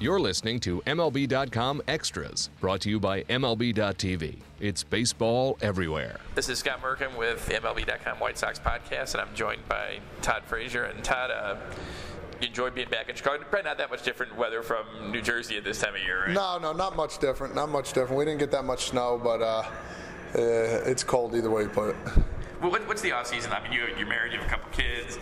You're listening to MLB.com Extras, brought to you by MLB.tv. It's baseball everywhere. This is Scott Merkin with the MLB.com White Sox podcast, and I'm joined by Todd Frazier. And Todd, uh, you enjoy being back in Chicago. Probably not that much different weather from New Jersey at this time of year, right? No, no, not much different. Not much different. We didn't get that much snow, but uh, uh, it's cold either way you put it. Well, what, what's the off season? I mean, you, you're married, you have a couple kids.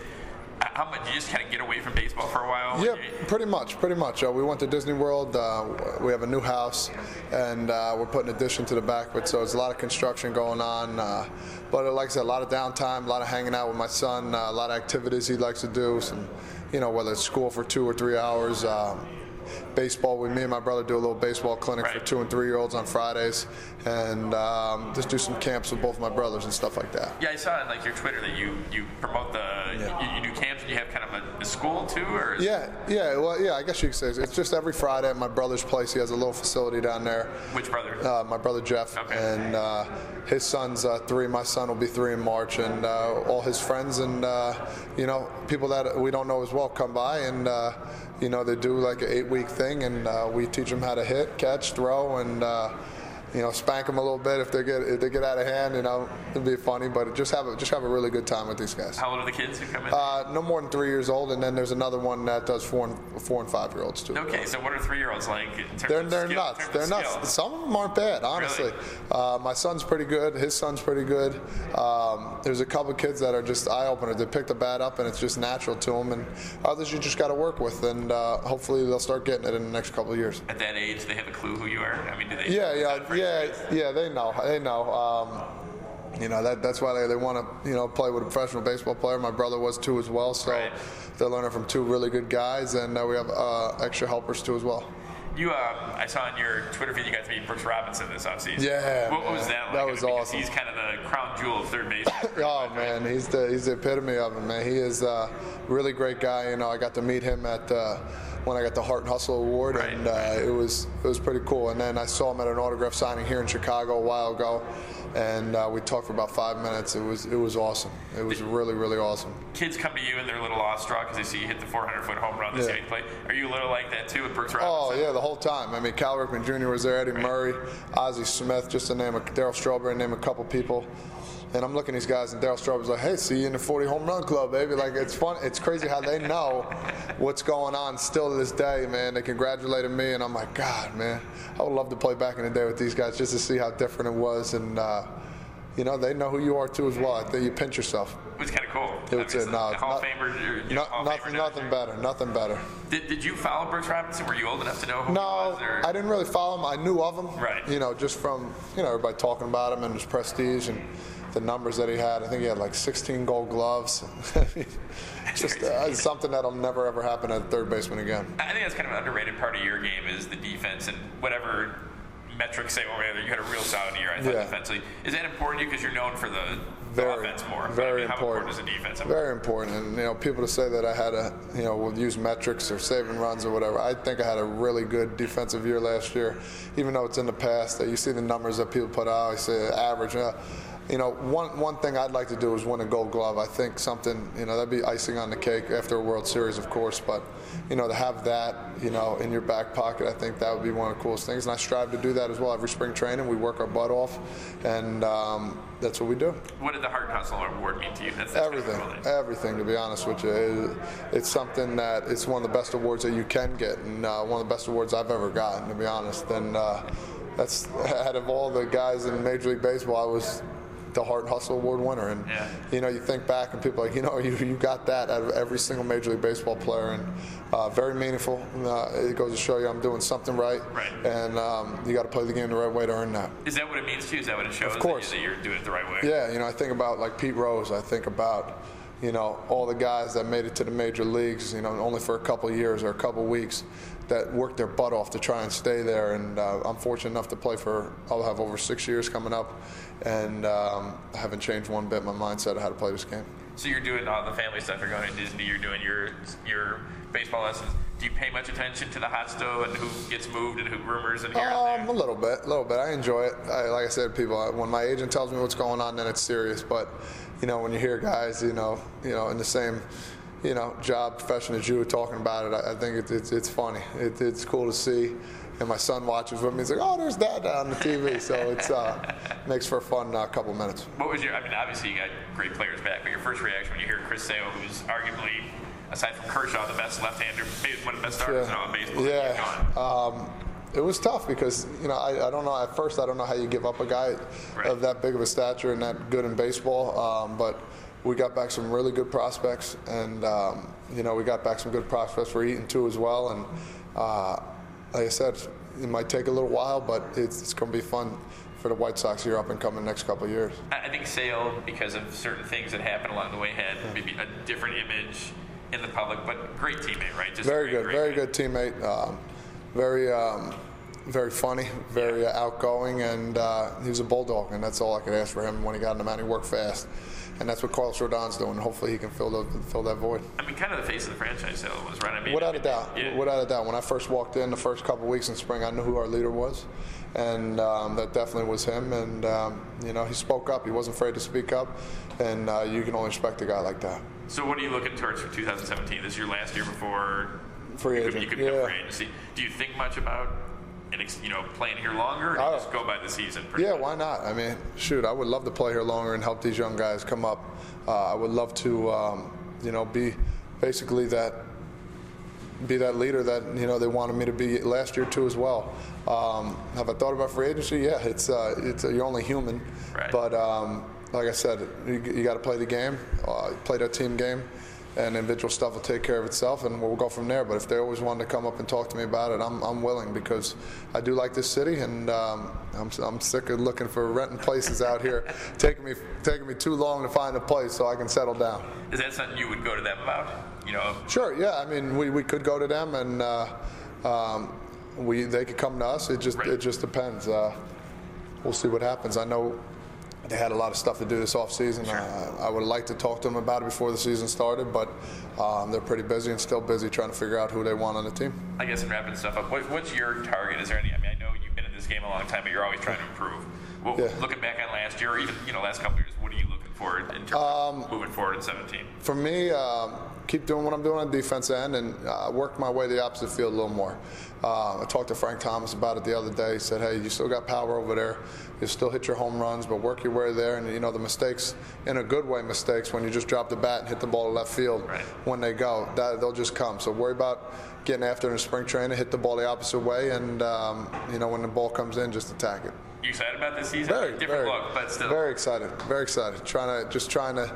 How much you just kind of get away from baseball for a while? Yeah, pretty much, pretty much. Uh, we went to Disney World. Uh, we have a new house, and uh, we're putting addition to the back it. So there's a lot of construction going on. Uh, but uh, like I said, a lot of downtime, a lot of hanging out with my son, uh, a lot of activities he likes to do. Some, you know, whether it's school for two or three hours. Um, baseball with me and my brother do a little baseball clinic for two and three year olds on Fridays, and um, just do some camps with both my brothers and stuff like that. Yeah, I saw on like your Twitter that you you promote the Yeah. you, you do camps and you have kind of a, a school too, or Yeah, yeah, well, yeah. I guess you could say it's- just every Friday at my brother's place. He has a little facility down there. Which brother? Uh, my brother Jeff, Okay. and uh, his son's uh, three. My son will be three in March, and uh, all his friends and uh, you know people that we don't know as well come by, and uh, you know they do like an eight-week thing, and uh, we teach them how to hit, catch, throw, and. You know, spank them a little bit if they get if they get out of hand. You know, it'd be funny, but just have a, just have a really good time with these guys. How old are the kids who come in? Uh, no more than three years old, and then there's another one that does four and four and five year olds too. okay, so what are three year olds like? In terms They're, of they're skill- nuts. They're nuts. skill? Some of them aren't bad, honestly. Really? Uh, my son's pretty good. His son's pretty good. Um, there's a couple kids that are just eye openers. They pick the bat up and it's just natural to them, and others you just got to work with, and uh, hopefully they'll start getting it in the next couple of years. At that age, they have a clue who you are. I mean? Yeah, yeah, yeah, yeah. They know. They know. Um, you know that that's why they, they want to you know play with a professional baseball player. My brother was too as well, so Right. they're learning from two really good guys, and uh, we have uh, extra helpers too as well. You, um, I saw on your Twitter feed you got to meet Brooks Robinson this offseason. Yeah, What, what was that like? That I mean, was awesome. He's kind of the crown jewel of third base. Oh man, he's the he's the epitome of it, man. He is a really great guy. You know, I got to meet him at uh, when I got the Heart and Hustle Award, Right. and uh, it was it was pretty cool. And then I saw him at an autograph signing here in Chicago a while ago, and uh, we talked for about five minutes. It was it was awesome. It was really really awesome. Kids come to you and they're a little awestruck because they see you hit the 400 foot home run. They Yeah. you play. Are you a little like that too with Brooks Oh yeah, the whole time. I mean, Cal Ripken Jr. was there, Eddie Murray, Ozzie Smith, just to name a Darryl Strawberry, name a couple people. And I'm looking at these guys, and Darryl Strawberry's like, "Hey, see you in the 40 home run club, baby." Like it's fun. It's crazy how they know what's going on still to this day, man. They congratulated me, and I'm like, God, man, I would love to play back in the day with these guys just to see how different it was, and uh, you know, they know who you are too as well. I think you pinch yourself. It was kind of cool. It was, Obviously, no, Hall not- of Famer. you know, No, Hall nothing, nothing better, nothing better. Did, did you follow Brooks Robinson? Were you old enough to know who No, he was? Or? I didn't really follow him. I knew of him, Right. You know, just from you know everybody talking about him and his prestige and the numbers that he had. I think he had like 16 Gold Gloves. just uh, something that'll never ever happen at third baseman again. I think that's kind of an underrated part of your game is the defense and whatever metrics say or the. You had a real solid year, I thought, Yeah. defensively. Is that important to you because you're known for the, the Very, offense more? But I very mean, how important. important is the defense? Very important, and you know, people to say that I had a, you know, would use metrics or saving runs or whatever. I think I had a really good defensive year last year, even though it's in the past. That you see the numbers that people put out, I say average. Uh, you know, one one thing I'd like to do is win a Gold Glove. I think something, you know, that'd be icing on the cake after a World Series, of course. But you know, to have that, you know, in your back pocket, I think that would be one of the coolest things. And I strive to do that as well. Every spring training, we work our butt off, and um, that's what we do. What did the Heart and Hustle Award mean to you? That's, that's kind of Everything, everything. To be honest with you, It- it's something that it's one of the best awards that you can get, and uh, one of the best awards I've ever gotten. To be honest, and uh, that's out of all the guys in Major League Baseball, I was the Heart and Hustle Award winner. And Yeah. you know, you think back, and people are like, you know, you, you got that out of every single Major League Baseball player, and uh, very meaningful. Uh, it goes to show you I'm doing something right, Right. and um, you got to play the game the right way to earn that. Is that what it means to you? Is that what it shows? Of course. That, you're doing it the right way? Yeah, you know, I think about like Pete Rose. I think about, you know, all the guys that made it to the major leagues, you know, only for a couple of years or a couple of weeks, that worked their butt off to try and stay there. And uh, I'm fortunate enough to play for, I'll have over six years coming up, and um, I haven't changed one bit my mindset of how to play this game. So you're doing all the family stuff. You're going to Disney. You're doing your your baseball lessons. Do you pay much attention to the hot stove and who gets moved and who rumors and here Um, a and little bit, a little bit. I enjoy it. I, like I said, people, I- when my agent tells me what's going on, then it's serious. But you know, when you hear guys, you know, you know, in the same, you know, job profession as you were talking about it, I, I think it, it's it's funny. It, it's cool to see. And my son watches with me. He's like, "Oh, there's Dad on the TV." So it's uh, makes for a fun uh, couple minutes. What was your? I mean, obviously you got great players back, but your first reaction when you hear Chris Sale, who's arguably, aside from Kershaw, the best left-hander, maybe one of the best starters Yeah. in all of baseball. Yeah. Um, it was tough because you know I, I don't know at first I don't know how you give up a guy Right. of that big of a stature and that good in baseball, um, but we got back some really good prospects and um, you know we got back some good prospects for Eaton too as well and uh, like I said it might take a little while but it's, it's going to be fun for the White Sox here up and coming next couple of years. I think Sale, because of certain things that happened along the way, had maybe a different image in the public, but great teammate, right? Just Very great, good, very guy. good teammate. Um, very, um, very funny, very uh, outgoing, and uh, he was a bulldog, and that's all I could ask for him when he got in the mound. He worked fast, and that's what Carlos Rodon's doing. Hopefully, he can fill the, fill that void. I mean, kind of the face of the franchise, Sale was right. I mean, Without a doubt, Yeah. without a doubt. When I first walked in the first couple weeks in spring, I knew who our leader was, and um, that definitely was him. And um, you know, he spoke up. He wasn't afraid to speak up, and uh, you can only respect a guy like that. So, what are you looking towards for 2017? This is your last year before Free agent, you could become yeah. free agency. Do you think much about, an ex, you know, playing here longer, or Oh. just go by the season? Yeah, much? why not? I mean, shoot, I would love to play here longer and help these young guys come up. Uh, I would love to, um, you know, be basically that, be that leader that you know they wanted me to be last year too as well. Um, have I thought about free agency? Yeah, it's uh, it's you're only human, Right. but um, like I said, you, you got to play the game, uh, play that team game. And individual stuff will take care of itself, and we'll go from there. But if they always wanted to come up and talk to me about it, I'm, I'm willing because I do like this city, and um, I'm, I'm sick of looking for renting places out here, taking me taking me too long to find a place so I can settle down. Is that something you would go to them about? You know, Sure, yeah. I mean, we, we could go to them, and uh, um, we they could come to us. It just Right. it just depends. Uh, we'll see what happens. I know they had a lot of stuff to do this off season. Uh, I would like to talk to them about it before the season started, but um, they're pretty busy and still busy trying to figure out who they want on the team. I guess in wrapping stuff up, what, what's your target? Is there any? I mean, I know you've been in this game a long time, but you're always trying to improve. Well, Yeah. Looking back on last year, or even you know last couple of years, what are you looking for in terms Um, of moving forward in 17? For me, um, keep doing what I'm doing on the defense end and uh, work my way the opposite field a little more. Uh, I talked to Frank Thomas about it the other day. He said, "Hey, you still got power over there. You still hit your home runs, but work your way there. And you know the mistakes, in a good way, mistakes when you just drop the bat and hit the ball to left field Right. when they go, that, they'll just come. So worry about getting after in spring training, hit the ball the opposite way, and um, you know when the ball comes in, just attack it. You excited about this season? Very, Different very, look, but still. very excited. Very excited. Trying to just trying to,